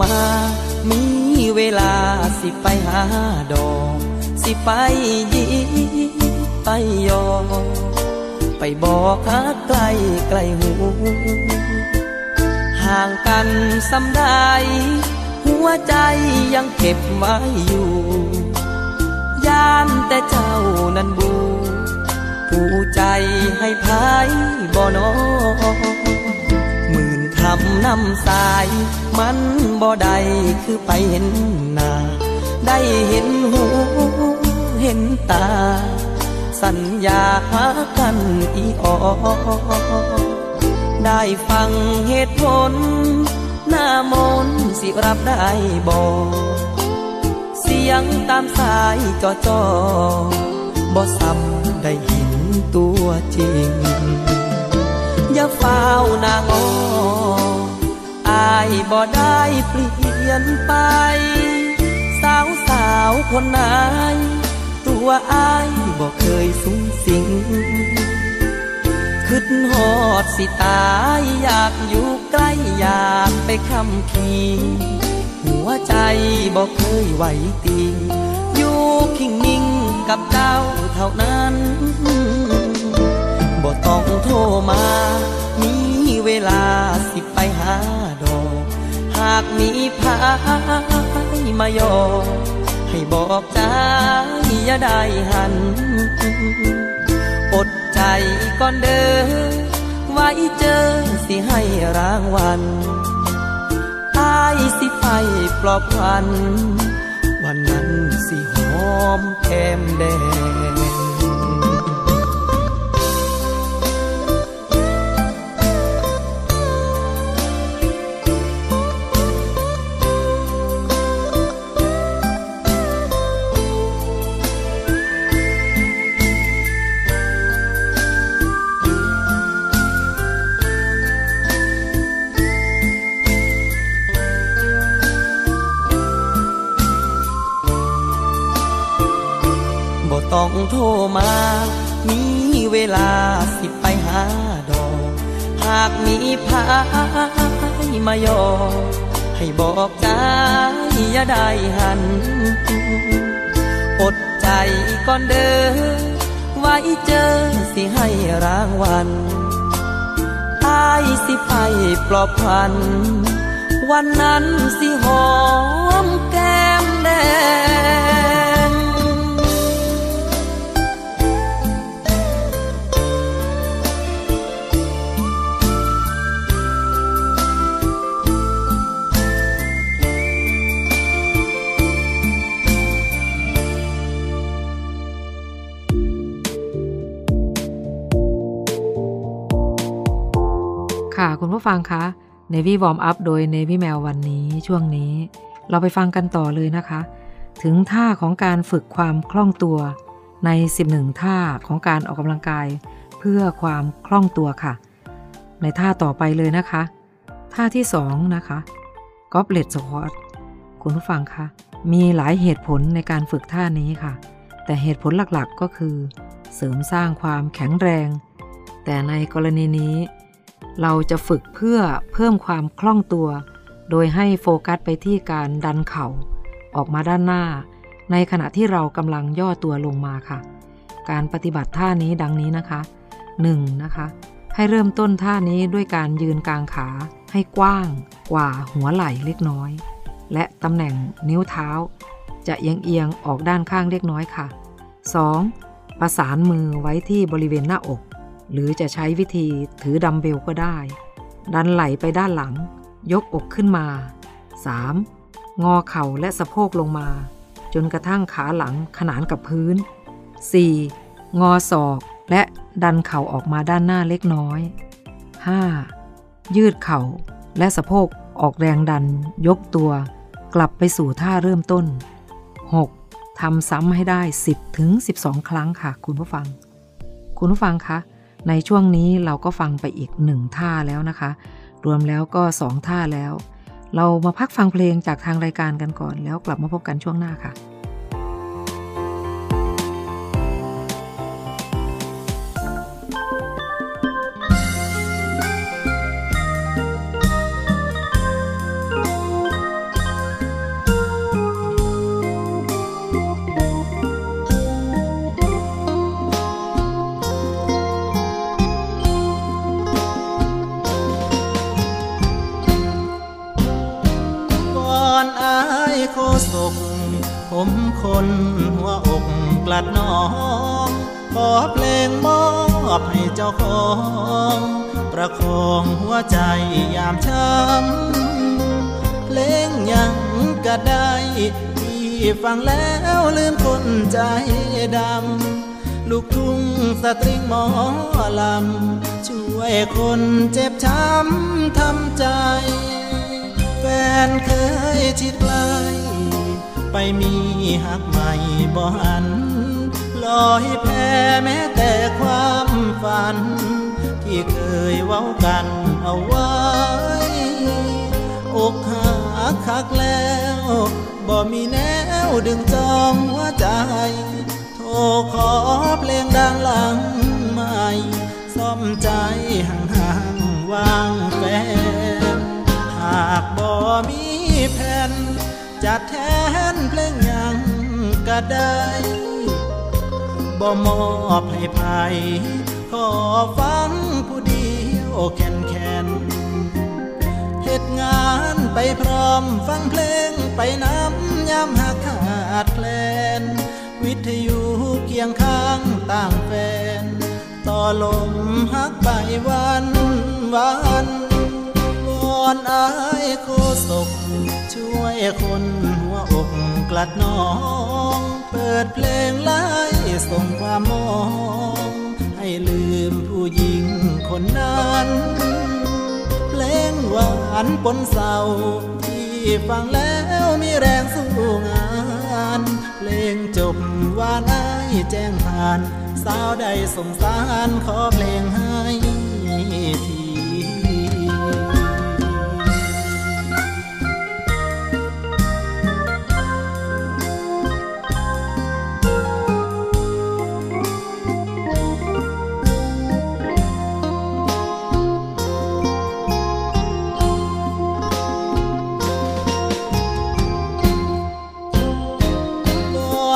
มา มีเวลาสิไปหาดอกสิไปยิไปยอไปบอกหาไกลไกลหู ห่างกันสำได้หัวใจยังเก็บไว้อยู่ย่านแต่เจ้านั้นบู ผู้ใจให้พายบ่นอ คำนำสาย มันบ่ได้คือไปเห็นหน้าได้เห็นหูเห็นตา สัญญาหากันอีออได้ฟังเหตุผลหน้ามนสิรับได้บ่เสียงตามสายจอจอบ่ซ้ำได้เห็นตัวจริง อย่าเฝ้านางออายบ่ได้เปลี่ยนไป สาวสาวคนไหนตัวอายบ่เคยสูงสิงคิดหอดสิตายอยากอยู่ใกล้อยากไปคำคีหัวใจบ่เคยไหวติงอยู่คิงนิ่งกับเจ้าเท่านั้นบ่ต้องโทรมา มีเวลาสิไปหาากมีพายมายอให้บอกใจอย่าได้หัน อดใจก่อนเด้อไว้เจอสิให้รางวัลอายสิไปปลอบวัน วันนั้นสิหอมแก้มแดง ต้องโทรมา มีเวลาสิไปหาดอก หากมีพายมายอ ให้บอกใจอย่าได้หัน อดใจก่อนเด้อไว้เจอสิให้รางวัลอายสิไปปลอบพัน วันนั้นสิหอมแก้มแดง ค่ะ คุณผู้ฟังคะ Navy Warm Up โดย Navy แมววันนี้ช่วงนี้ เราไปฟังกันต่อเลยนะคะ ถึงท่าของการฝึกความคล่องตัว ใน 11 ท่าของการออกกำลังกาย เพื่อความคล่องตัวค่ะ ในท่าต่อไปเลยนะคะ ท่าที่ 2 นะคะ Goblet Squat คุณผู้ฟังคะมีหลายเหตุผลในการฝึกท่านี้ค่ะ แต่เหตุผลหลักๆก็คือ เสริมสร้างความแข็งแรง แต่ในกรณีนี้ เราจะฝึกเพื่อเพิ่มความคล่องตัว โดยให้โฟกัสไปที่การดันเข่า ออกมาด้านหน้า ในขณะที่เรากำลังย่อตัวลงมาค่ะ การปฏิบัติท่านี้ดังนี้นะคะ 1. นะคะ ให้เริ่มต้นท่านี้ด้วยการยืนกลางขาให้กว้างกว่าหัวไหล่เล็กน้อย และตำแหน่งนิ้วเท้า จะเอียงเอียงๆออกด้านข้างเล็กน้อยค่ะ 2. ประสานมือไว้ที่บริเวณหน้าอก หรือจะใช้วิธีถือดัมเบลก็ได้ ดันไหลไปด้านหลัง ยกอกขึ้นมา 3. งอเข่าและสะโพกลงมา จนกระทั่งขาหลังขนานกับพื้น 4. งอศอกและดันเข่าออกมาด้านหน้าเล็กน้อย 5. ยืดเข่าและสะโพกออกแรงดัน ยกตัว กลับไปสู่ท่าเริ่มต้น 6. ทำซ้ำให้ได้ 10ถึง12 ครั้งค่ะ คุณผู้ฟัง คุณผู้ฟังคะ ในช่วงนี้เราก็ฟังไปอีกหนึ่งท่าแล้วนะคะ รวมแล้วก็สองท่าแล้ว เรามาพักฟังเพลงจากทางรายการกันก่อน แล้วกลับมาพบกันช่วงหน้าค่ะ นหัวอกกลัดน้องขอเพลงมอบให้เจ้าของ ประคองหัวใจยามช้ำเพลงยังก็ได้ที่ฟังแล้วลืมคนใจดำ ลูกทุ่งสตริงหมอลำ ช่วยคนเจ็บช้ำทำใจ แฟนเคยชิดไกล ไปมีหักใหม่บ่หันลอยแพ้แม้แต่ความฝัน ที่เคยเว้ากันเอาไว้ อกหักคักแล้วบ่มีแนวดึงจองหัวใจ โทรขอเพลงดังหลังใหม่ซ่อมใจห่างๆว่างแฟน หากบ่มีแผ่นจะแทน เพลงยังก็ได้บ่มอบให้ไผขอฟังผู้เดียวแคนแคนเหตุงานไปพร้อมฟังเพลงไปน้ำยามหักขาดแคลน วิทยุเคียงข้างต่างแฟน ต่อลมหักไปวันวันวอนอายโคศกช่วยคน อกกลัดน้อง เปิดเพลงไล่ส่งความมอง ให้ลืมผู้หญิงคนนั้น เพลงหวานปนเศร้าที่ฟังแล้วมีแรงสู้งาน เพลงจบหวานอ้าแจ้งผ่าน สาวใดสงสารขอเพลงให้ที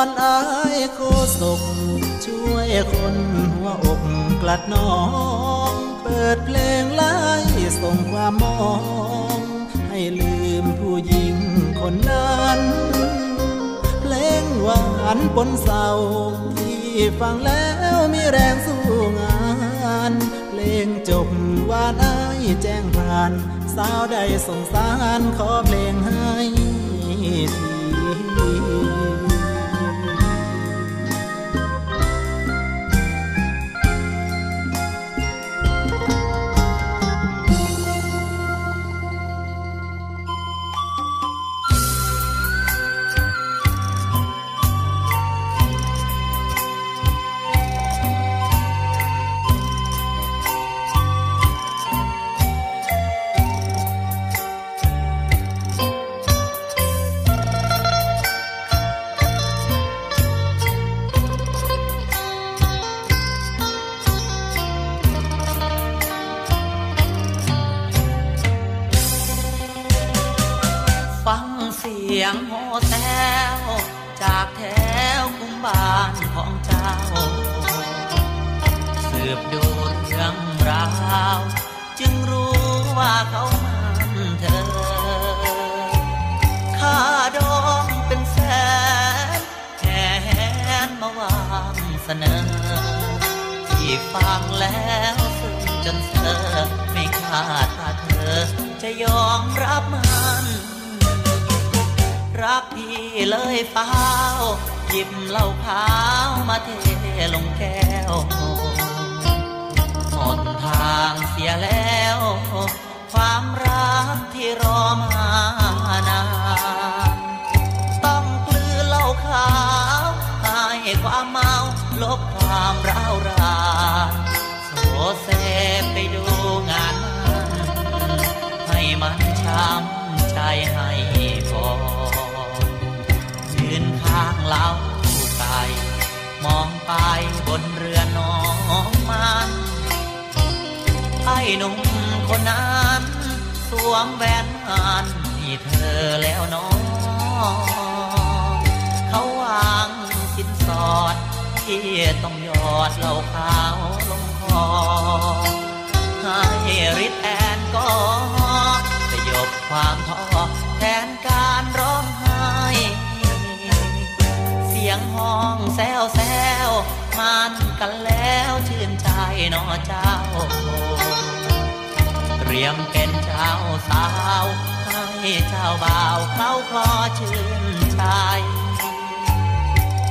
อนอายโคศกช่วยคนหัวอกกลัดน้อง เปิดเพลงไล่ส่งความมอง ให้ลืมผู้หญิงคนนั้น เพลงหวานปนเศร้าที่ฟังแล้วมีแรงสู้งาน เพลงจบวานอายแจ้งผ่าน สาวใดสงสารขอเพลงให้ที ใจให้พอยืนข้างเล้าไก่มองไปบนเรือน้องมันไอ้หนุ่มคนนั้นสวมแหวนมันให้เธอแล้วน้อง เขาวางสินสอดที่ต้องยอดเหล้าขาวลงคอให้ริดแอนก็ ความท้อแทนการร้องไห้ เสียงห้องแซวแซวมันกันแล้วชื่นใจนอเจ้า เตรียมเป็นเจ้าสาว ให้เจ้าบ่าวเขาคลอชื่นใจ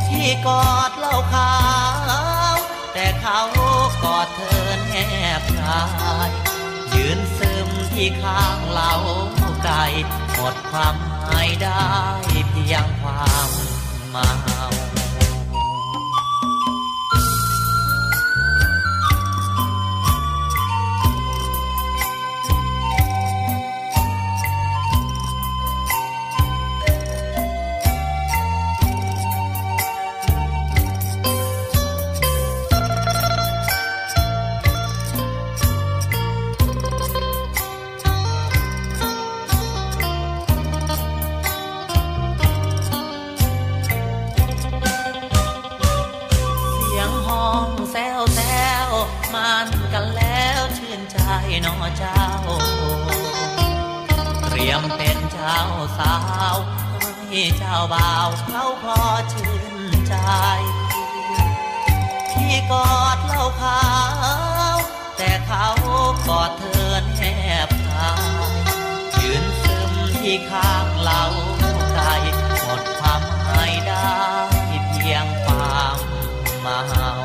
ที่กอดเหล่าขาวแต่เขากอดเธอแนบกายยืนซึมที่ข้างเหล่า ใจหมดความหมายได้เพียงความเมา จ้าสาวให้เจ้าบ่าวเขาพอชื่นใจที่กอดเล่าขาวแต่เขากอดเธอแนบกายยืนซึมที่ข้างเหล่าไก่หมดความหมายได้เพียงความเมา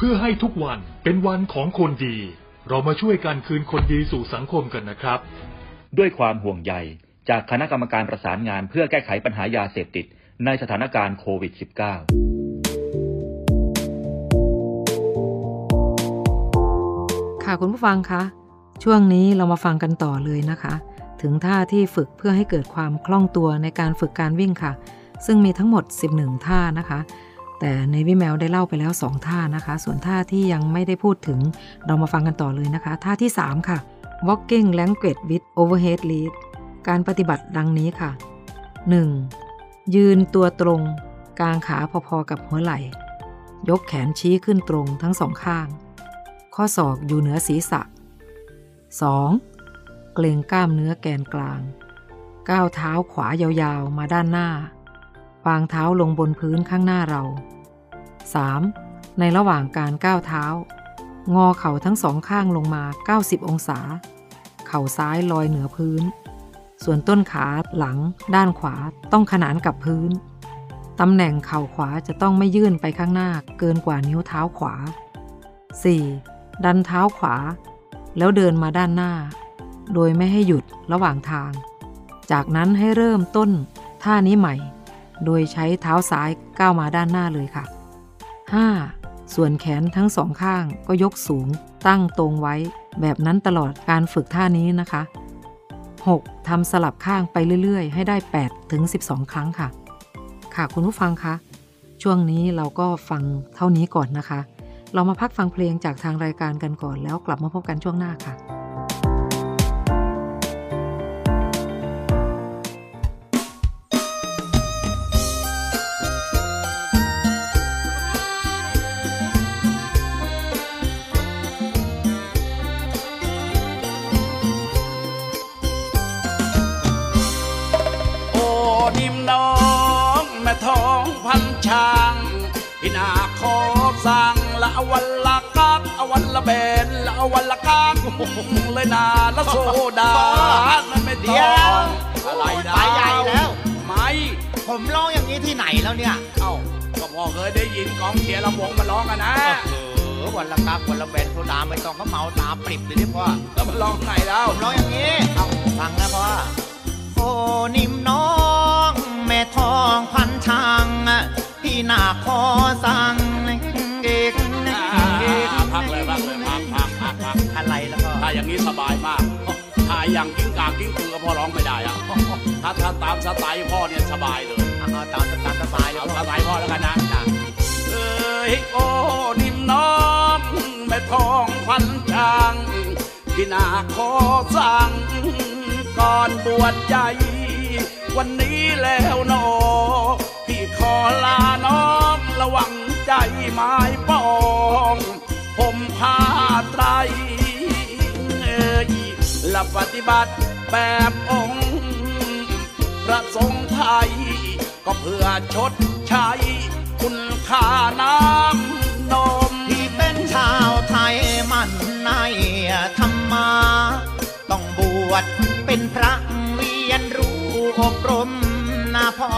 เพื่อให้ทุกวันเป็นวันของคนดี เรามาช่วยกันคืนคนดีสู่สังคมกันนะครับ ด้วยความห่วงใยจากคณะกรรมการประสานงานเพื่อแก้ไขปัญหายาเสพติดในสถานการณ์โควิด -19 ค่ะคุณผู้ฟังคะ ช่วงนี้เรามาฟังกันต่อเลยนะคะ ถึงท่าที่ฝึกเพื่อให้เกิดความคล่องตัวในการฝึกการวิ่งค่ะ ซึ่งมีทั้งหมด 11 ท่านะคะ แต่ในวิแมวได้เล่าไปแล้ว 2 ท่านะคะ ส่วนท่าที่ยังไม่ได้พูดถึงเรามาฟังกันต่อเลยนะคะ ท่าที่ 3 ค่ะ walking language with overhead lead การปฏิบัติดังนี้ค่ะ 1. ยืนตัวตรงกางขาพอๆกับหัวไหล่ ยกแขนชี้ขึ้นตรงทั้งสองข้าง ข้อศอกอยู่เหนือศีรษะ 2. เกรงกล้ามเนื้อแกนกลาง ก้าวเท้าขวายาวๆมาด้านหน้าวางเท้าลงบนพื้นข้างหน้าเรา 3. ในระหว่างการก้าวเท้า งอเข่าทั้งสองข้างลงมา 90 องศา เข่าซ้ายลอยเหนือพื้น ส่วนต้นขาหลัง ด้านขวาต้องขนานกับพื้น ตำแหน่งเข่าขวาจะต้องไม่ยื่นไปข้างหน้าเกินกว่านิ้วเท้าขวา 4. ดันเท้าขวา แล้วเดินมาด้านหน้า โดยไม่ให้หยุดระหว่างทาง จากนั้นให้เริ่มต้นท่านี้ใหม่ โดยใช้เท้าซ้ายก้าวมาด้านหน้าเลยค่ะ 5. ส่วนแขนทั้งสองข้างก็ยกสูง ตั้งตรงไว้ แบบนั้นตลอดการฝึกท่านี้นะคะ 6. ทำสลับข้างไปเรื่อย ๆ ให้ได้ 8 ถึง 12 ครั้งค่ะ ค่ะคุณผู้ฟังคะช่วงนี้เราก็ฟังเท่านี้ก่อนนะคะ เรามาพักฟังเพลงจากทางรายการกันก่อนแล้วกลับมาพบกันช่วงหน้าค่ะ นิ่มน้องแม่ท้องพันช่างพี่นาขอสั่งละอวันละกักอวันละเบนละอวันละกักเลยนาละโซดานั่นไม่เดี๋ต้ยวองอะไรดาไปใหญ่แล้วไม่ผมร้องอย่างนี้ที่ไหนแล้วเนี่ยเอ้าก็พอเคยได้ยินกองเชียร์ลำวงมาร้องกันนะเออวันละกักวันละแบนโซดาไม่ต้องก็เมาตาปริบเลยที่พ่อแล้วมาร้องไหนแล้วผมร้องอย่างนี้เอ้าฟังนะพ่อโอ้นิ่มน้อง องพันช่างพี่นาขอสั่งเอกพักเลยพักเลยพักพักพักพักอะไรแล้วก็ถ้าอย่างนี้สบายมากถ้าอย่างกิ้งกากิ้งคือก็พ่อร้องไม่ได้อะถ้าถ้าตามสไตล์พ่อเนี่ยสบายเลยเอาตามตามสบายเลยเอาพ่อสไตล์พ่อแล้วกันนะเอ้ยโอ้นิ่มน้องแม่ทองพันช่างที่นาขอสั่งก่อนบวชใจ วันนี้แล้วนอพี่ขอลาน้องระวังใจไม้ปอง ผมพาไตรเอ่ยและปฏิบัติแบบองค์พระสงฆ์ไทย ก็เพื่อชดใช้คุณค่าน้ำนมที่เป็นชาวไทยมันในธรรมา ต้องบวชเป็นพระ อบรมนาพอ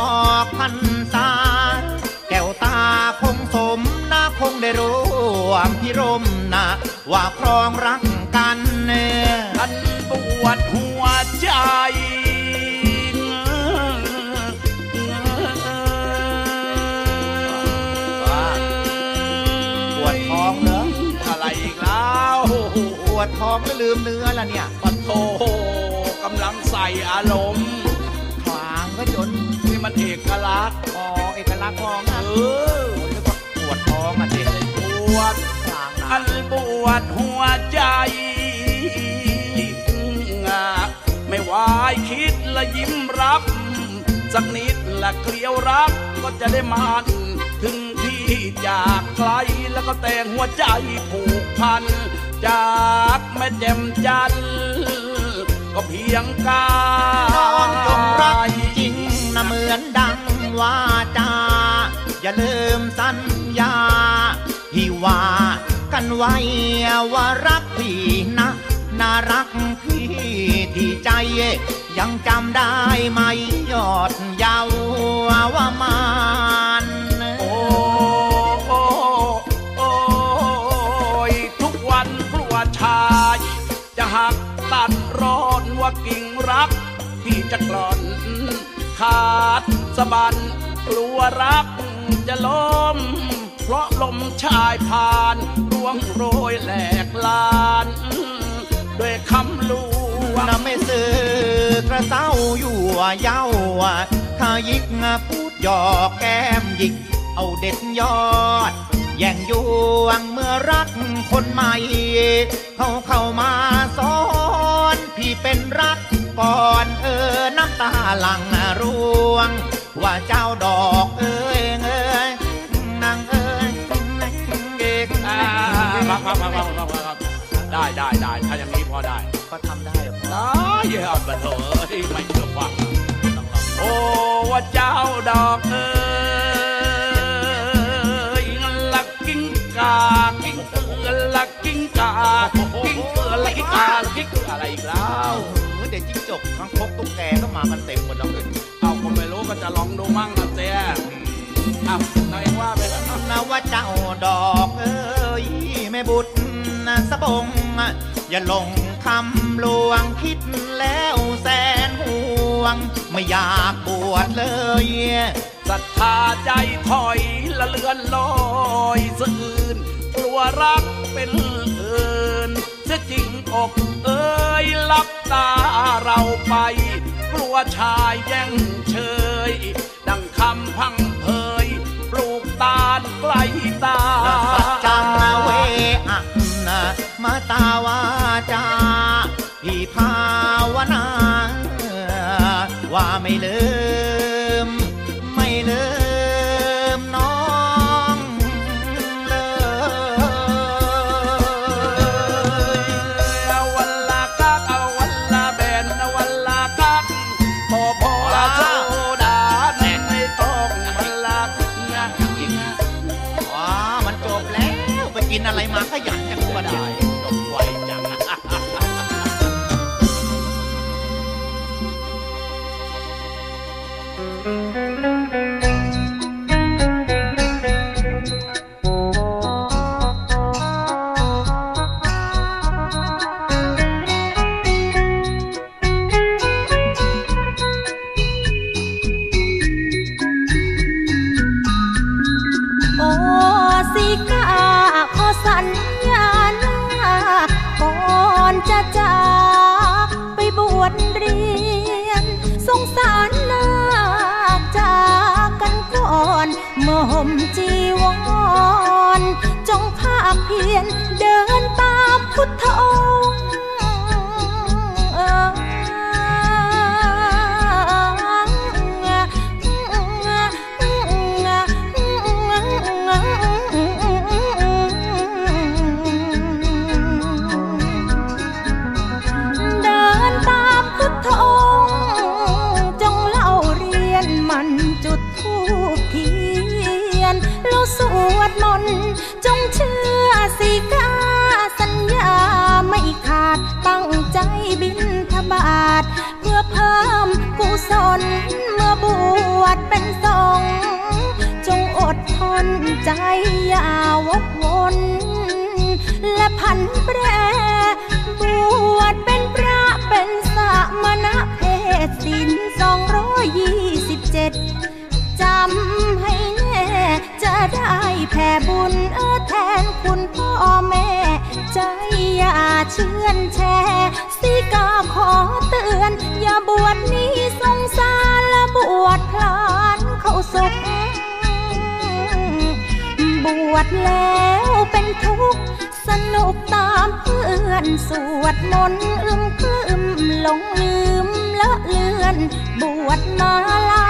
กพันษาแก้วตาคงสมนาคงได้รู้วมพิรมนะว่าครองรักกันเน่ท่านปวดหัวใจปวดท้องเหรออะไรอีกแล้วปวดท้องแล้วลืมเนื้อละเนี่ยปะโทกำลังใส่อารมณ์ เอกลักษณ์พอเอกลักษณ์พองนะเออโอ้ยนึกว่าปวดท้องอะเด็กปวดขวางอันปวดหัวใจไม่วายคิดและยิ้มรับ สักนิดและเกลียวรักก็จะได้มันถึงที่จากไกลแล้วก็แต่งหัวใจผูกพัน จากแม่แจ่มจันก็เพียงกาน้องจงรักจ นะเหมือนดังว่าจา อย่าลืมสัญญาที่ว่ากันไว้ว่ารักพี่นะน่ารักพี่ที่ใจ ยังจำได้ไหมยอดเยาวว่ามานโอ้โอ้โอ้ยทุกวันกลัวชาย จะหักตัดร้อนว่ากิ่งรัก ที่จะกลอน ขาดสะบันกลัวรักจะล้ม เพราะลมชายผ่านร่วงโรยแหลกลานด้วยคำลวงนะไม่ซื้อกระเซ้าอยู่เย้าข้ายิกพูดหยอกแก้มยิก เอาเด็ดยอด แย่งยวงเมื่อรักคนใหม่ เขาเข้ามาสอน พี่เป็นรัก ก่อนเออน้ำตาหลังร่วง ว่าเจ้าดอกเอ้ยเอ้ยนางเอ้ยเอกอ่าครับครับครับครับครับครับได้ได้ได้ถ้าอย่างนี้ จิ้งจกทั้งพกตุ๊กแกก็มากันเต็มหมดแล้วเลยเอาก็ไม่รู้ก็จะลองดูมั่งนะเจ๊อะนายว่าไปแล้วนะว่าเจ้าดอกเอ้ยแม่บุตรนะสะบง อย่าหลงคำลวงคิดแล้วแสนห่วง ไม่อยากบวชเลยศรัทธาใจถอยละเลือนลอยสะอื่นกลัวรักเป็นอื่นเสียจริงอกเอ้ยลับตาเราไป กลัวชายแย่งเชย ดังคำพังเพยปลูกตาลใกลตาจจังเวอะนมาตาวาจาพี่ภาวนา ว่าไม่เลืม ร จงภาคเพียรเดินตามพุทธองค์ ใจอย่าวกวน และพันแปร แล้วเป็นทุกข์สนุกตามเพื่อนสวดมนต์อึมคลึมหลงลืมละเลือน บวชมาลา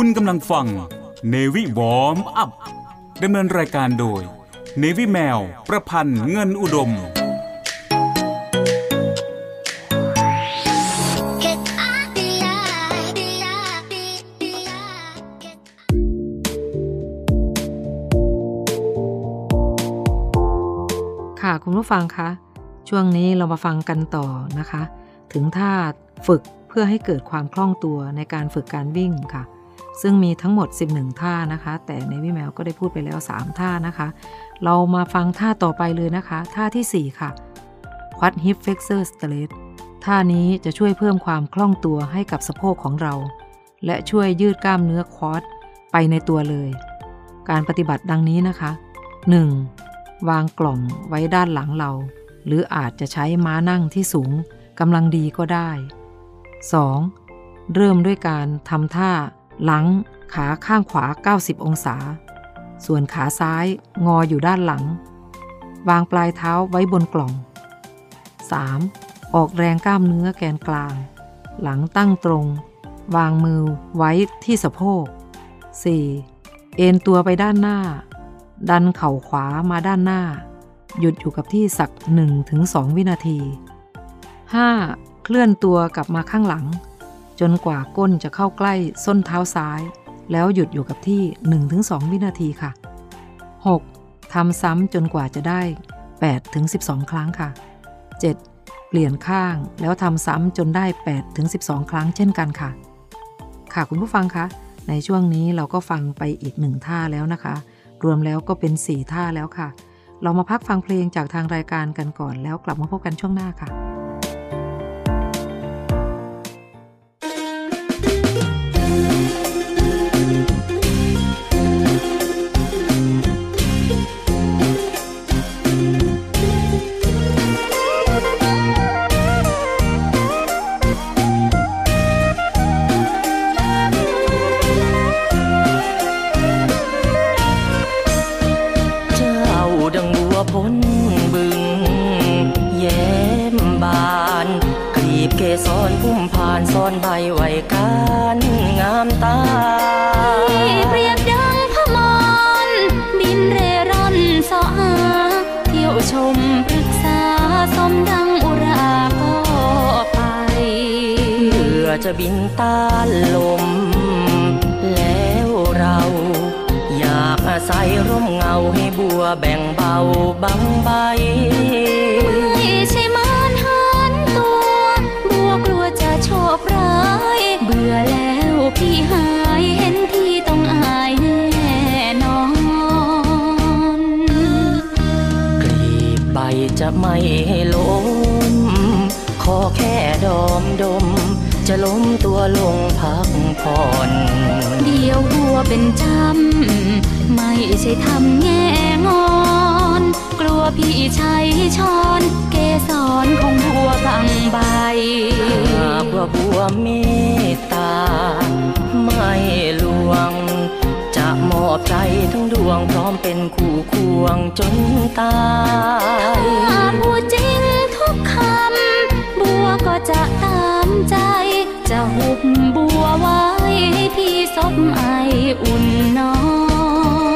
คุณกำลังฟังเนวิวอมอัพดำเนินรายการโดยเนวิแมว ประพันธ์เงินอุดม ค่ะคุณผู้ฟังคะช่วงนี้เรามาฟังกันต่อนะคะ ถึงท่าฝึกเพื่อให้เกิดความคล่องตัวในการฝึกการวิ่งค่ะ ซึ่งมีทั้งหมด 11 ท่านะคะ แต่ในวิแมวก็ได้พูดไปแล้ว 3 ท่านะคะ เรามาฟังท่าต่อไปเลยนะคะ ท่าที่ 4 ค่ะ Quad Hip Flexor Straight ท่านี้จะช่วยเพิ่มความคล่องตัวให้กับสะโพกของเรา และช่วยยืดกล้ามเนื้อควอดไปในตัวเลย การปฏิบัติดังนี้นะคะ 1. วางกล่องไว้ด้านหลังเรา หรืออาจจะใช้ม้านั่งที่สูงกำลังดีก็ได้ 2. เริ่มด้วยการทำท่า หลังขาข้างขวา 90 องศา ส่วนขาซ้ายงออยู่ด้านหลัง วางปลายเท้าไว้บนกล่อง 3. ออกแรงกล้ามเนื้อแกนกลาง หลังตั้งตรง วางมือไว้ที่สะโพก 4. เอ็นตัวไปด้านหน้า ดันเข่าขวามาด้านหน้า หยุดอยู่กับที่สัก 1-2 วินาที 5. เคลื่อนตัวกลับมาข้างหลัง จนกว่าก้นจะเข้าใกล้ส้นเท้าซ้าย แล้วหยุดอยู่กับที่ 1-2 วินาทีค่ะ 6. ทำซ้ำจนกว่าจะได้ 8-12 ครั้งค่ะ 7. เปลี่ยนข้างแล้วทำซ้ำจนได้ 8-12 ครั้งเช่นกันค่ะ ค่ะคุณผู้ฟังคะในช่วงนี้เราก็ฟังไปอีกหนึ่งท่าแล้วนะคะ รวมแล้วก็เป็น 4 ท่าแล้วค่ะ เรามาพักฟังเพลงจากทางรายการกันก่อนแล้วกลับมาพบกันช่วงหน้าค่ะ ต้านลม แล้วเราอยากอาศัยร่มเงาให้บัวแบ่งเบาบังใบไม่ใช่มารหันตัว บัวกลัวจะโชคร้าย เบื่อแล้วพี่หายเห็นพี่ต้องอายแน่นอนกลีบใบจะไม่ล้มขอแค่ดอมดม จะล้มตัวลงพักผ่อน เดียวบัวเป็นจำไม่ใช่ทำแง่งอน กลัวพี่ใช้ช้อน เกสรของบัวบางใบหากว่าบัวเมตตา ไม่ลวง จะมอบใจทั้งดวงพร้อมเป็นคู่ควงจนตายถ้าบัวจริงทุกคำบัวก็จะตามใจ จะหุบบัวไว้ให้พี่ซบไออุ่นนอน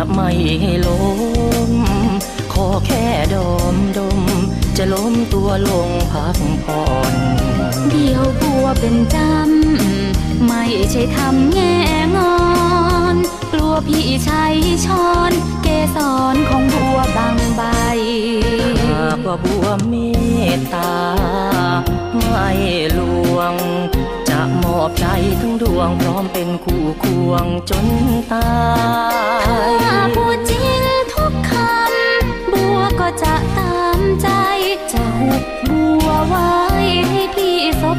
จะไม่ล้มขอแค่ดมดม จะล้มตัวลงพักผ่อนเดียวบัวเป็นจำไม่ใช่ทำแง่งอน กลัวพี่ใช้ช้อน เกสรของบัวบางใบหากว่าบัวเมตตา ไม่ลวง จะมอบใจทั้งดวงพร้อมเป็นคู่ควงจนตายถ้าพูดจริงทุกคำ บัวก็จะตามใจ จะหุบบัวไว้ให้พี่สบ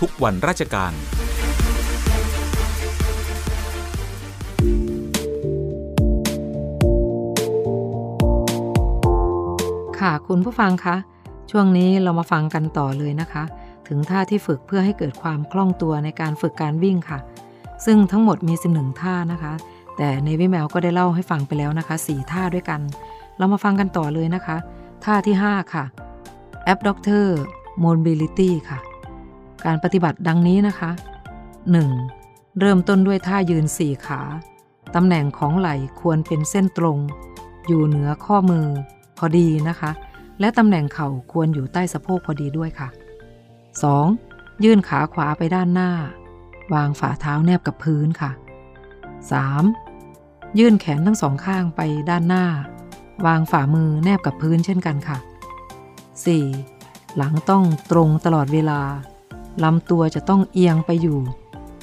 ทุกวันราชการ ค่ะคุณผู้ฟังคะ ช่วงนี้เรามาฟังกันต่อเลยนะคะ ถึงท่าที่ฝึกเพื่อให้เกิดความคล่องตัวในการฝึกการวิ่งค่ะ ซึ่งทั้งหมดมี11ท่านะคะ แต่ในวิแมวก็ได้เล่าให้ฟังไปแล้วนะคะ4ท่าด้วยกัน เรามาฟังกันต่อเลยนะคะ ท่าที่ 5 ค่ะ Abductor Mobility ค่ะ การปฏิบัติดังนี้นะคะ 1. เริ่มต้นด้วยท่ายืน4ขา ตำแหน่งของไหล่ควรเป็นเส้นตรง อยู่เหนือข้อมือ พอดีนะคะ และตำแหน่งเข่าควรอยู่ใต้สะโพกพอดีด้วยค่ะ 2. ยื่นขาขวาไปด้านหน้า วางฝ่าเท้าแนบกับพื้นค่ะ 3. ยื่นแขนทั้งสองข้างไปด้านหน้า วางฝ่ามือแนบกับพื้นเช่นกันค่ะ 4. หลังต้องตรงตลอดเวลา ลำตัวจะต้องเอียงไปอยู่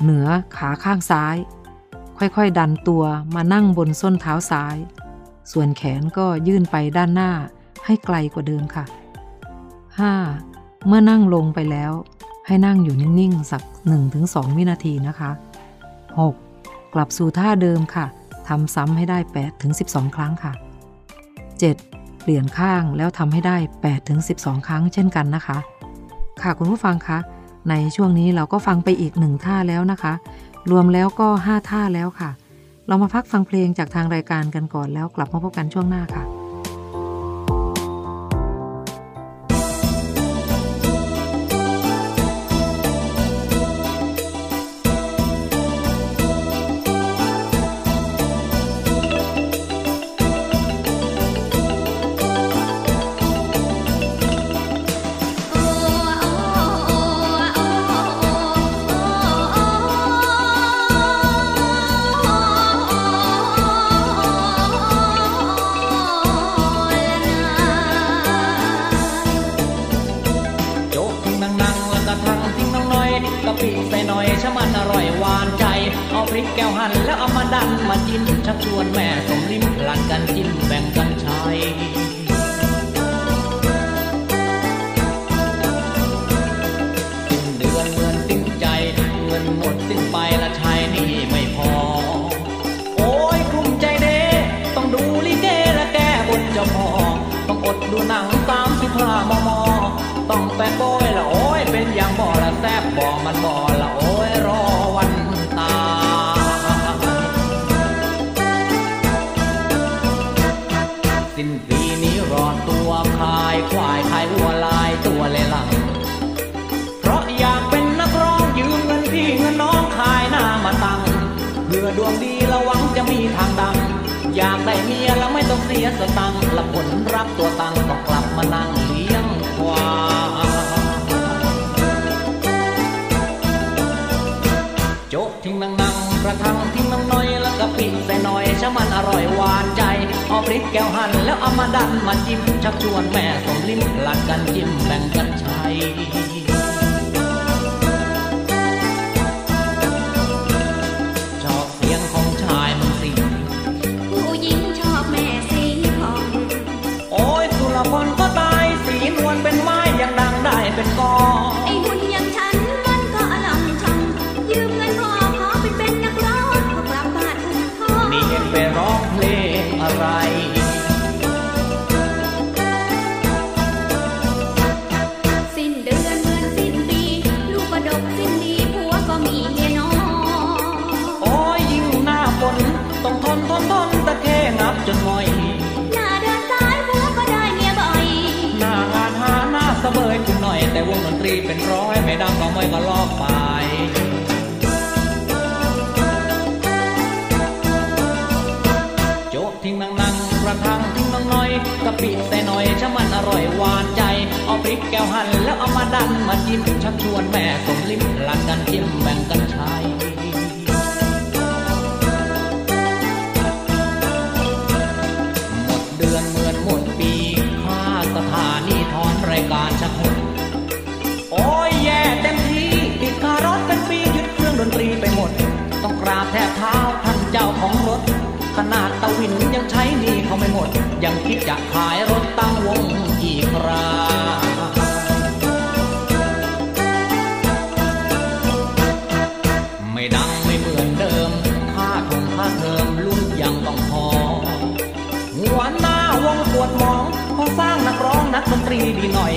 เหนือขาข้างซ้าย ค่อยๆดันตัวมานั่งบนส้นเท้าซ้าย ส่วนแขนก็ยื่นไปด้านหน้าให้ไกลกว่าเดิมค่ะ 5. เมื่อนั่งลงไปแล้ว ให้นั่งอยู่นิ่งๆ สัก 1-2 วินาทีนะคะ 6. กลับสู่ท่าเดิมค่ะทำซ้ำให้ได้ 8-12 ครั้งค่ะ 7. เปลี่ยนข้างแล้วทำให้ได้ 8-12 ครั้งเช่นกันนะคะ ค่ะคุณผู้ฟังคะ ในช่วงนี้เราก็ฟังไปอีกหนึ่งท่าแล้วนะคะ รวมแล้วก็ 5 ท่าแล้วค่ะ เรามาพักฟังเพลงจากทางรายการกันก่อนแล้วกลับมาพบกันช่วงหน้าค่ะ ถ้ามันอร่อยหวานใจ เอาพริกแก้วหั่นแล้วเอามาดันมาจิ้มชักชวนแม่สมลิ้มพลังกันจิ้มแบ่งกันใช้ แก้วหั่นแล้วเอามาดันมาจิ้มชักชวนแม่สมลิ้มหลักกันจิ้มแบ่งกันใช้ชอบเสียงของชายมันสิงผู้หญิงชอบแม่สีผ่องโอ้ยสุรพลก็ตายสีนวลเป็นไม้ยังดังได้เป็นกอไอ้ วงดนตรีเป็นร้อยไม่ดังก็ไม่ก็ลอกไปโจ๊กทิ้งนังนังกระทังทิ้งน้องน้อยกะปิใส่หน่อยชะมันอร่อยหวานใจ เอาพริกแก้วหั่นแล้วเอามาดันมาจิ้มชักชวนแม่สมลิ้มหลักกันจิ้มแบ่งกันใช้ ทบเท้าท่านเจ้าของรถ ขนาดตะวินยังใช้หนี่เขาไม่หมด ยังคิดจะขายรถตั้งวงอีกคราไม่ดังไม่เหมือนเดิม ค่าทงค่าเทอมรุ่นยังต้องพอ หัวหน้าวงปวดมองพอสร้างนักร้องนักดนตรีดีหน่อย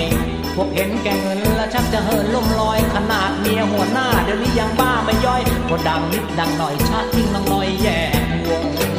พวกเห็นแก่เงินแล้วชักจะเหินล่มลอยขนาดเมียหัวหน้าเดี๋ยวนี้ยังบ้าไม่ย่อยก็ดังนิดดังหน่อยชาทิ้งน้องน้อยแย่วง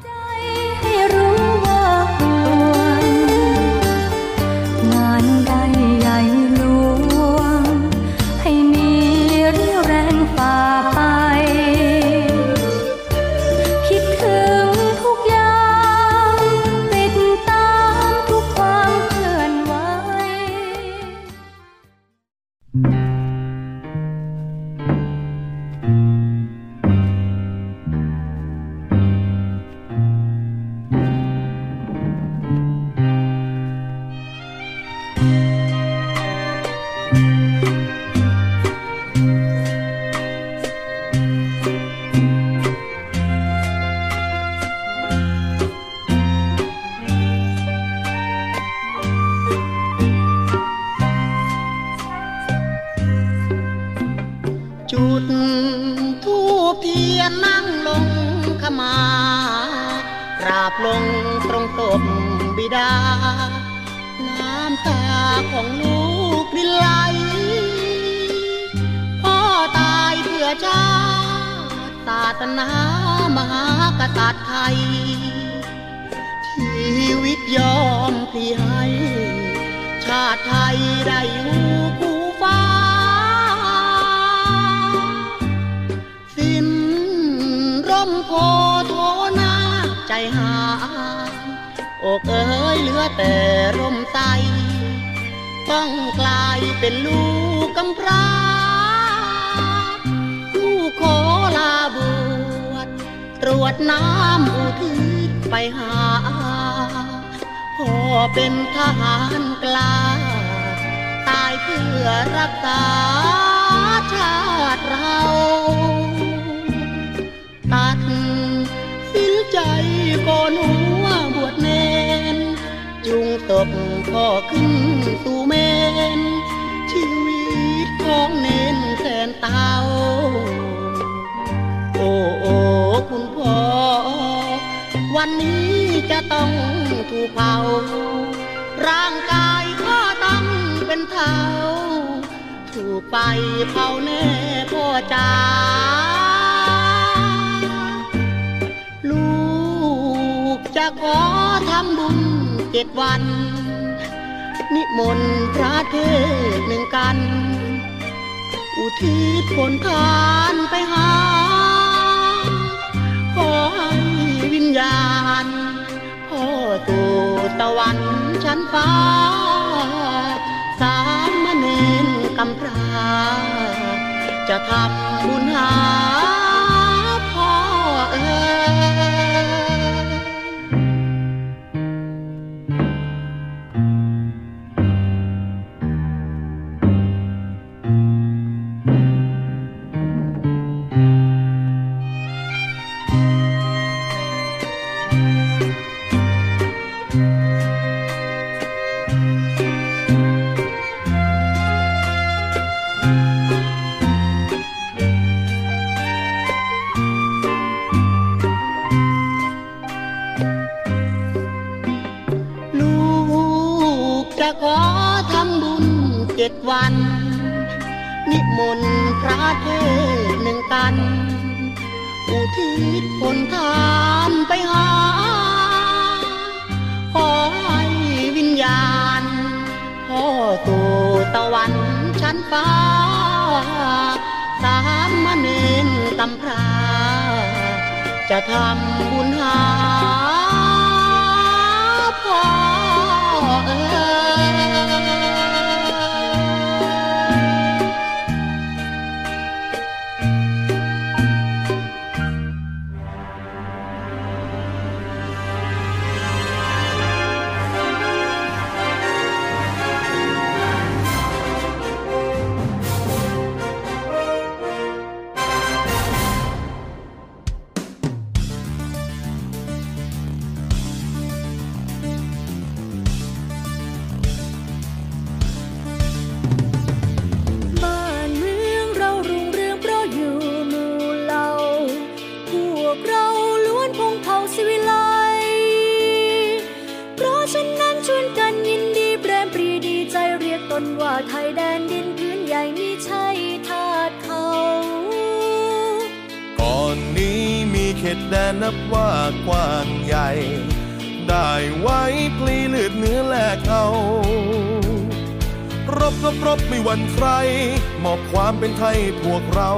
เป็นทหารกล้า ตายเพื่อรักษาชาติเรา ตัดสินใจก่อนหัวบวชเนน จุงศพพ่อขึ้นสู่เมน ชีวิตของเนนแสนเตาโอ้โอ้คุณพ่อ วันนี้จะต้องถูกเผา ร่างกายก็ต้องเป็นเทาถูกไปเผาแน่พ่อจ๋าลูกจะขอทำบุญเจ็ดวัน นิมนต์พระเทศหนึ่งกัน อุทิศผลทานไปหาขอให้ วิญญาณพ่อตู่ตะวันชั้นฟ้า สามเณรกำพร้าจะทำบุญหา เจ็ดวัน นิมนต์พระเทศหนึ่งกัน อุทิศผลทานไปหา ขอให้วิญญาณ พ่อตัวตะวันชั้นฟ้า สามเณรตำพราจะทำบุญหาพ่อเอ๋ นับว่ากว้างใหญ่ ได้ไว้พลีเลือดเนื้อแลกเอารบรบรบไม่หวั่นใคร มอบความเป็นไทยพวกเรา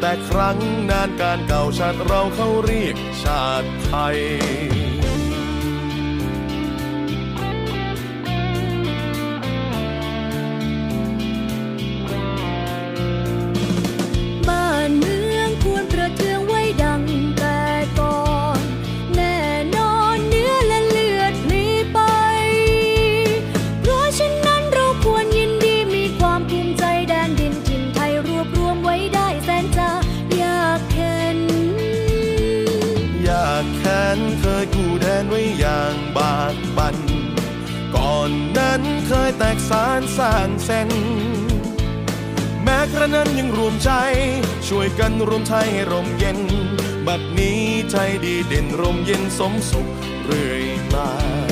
แต่ครั้งนานการเก่าชาติเราเขาเรียกชาติไทย ระนั้นยังรวมใจ ช่วยกันรวมไทยให้ร่มเย็น บัดนี้ไทยดีเด่นร่มเย็นสมสุขเรื่อยมา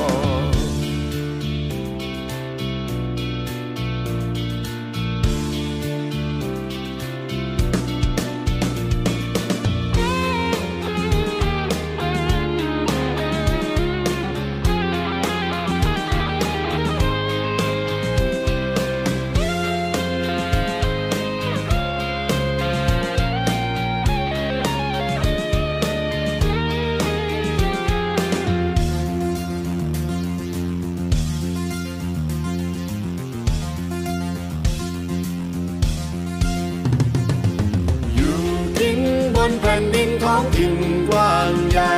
องถิ่นกว้างใหญ่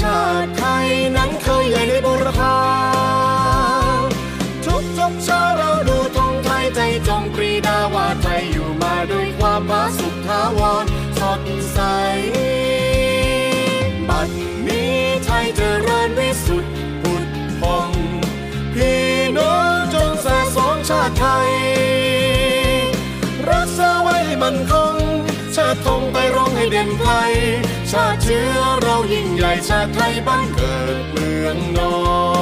ชาติไทยนั้นเคยใหญ่ในบุรพาทุกทุกชาเราดูธงไทยใจจงปรีดาว่าไทยอยู่มาด้วยความผาสุกถาวรสดใส บัดนี้ไทยเจริญวิสุทธิ์ผุดพงพี่น้องจงแสสองชาติไทย รักษาไว้มันคงชาติธงไป ร้องให้เด่นไกล ชาติเชื้อเรายิ่งใหญ่ชาติไทยบ้านเกิดเมืองนอน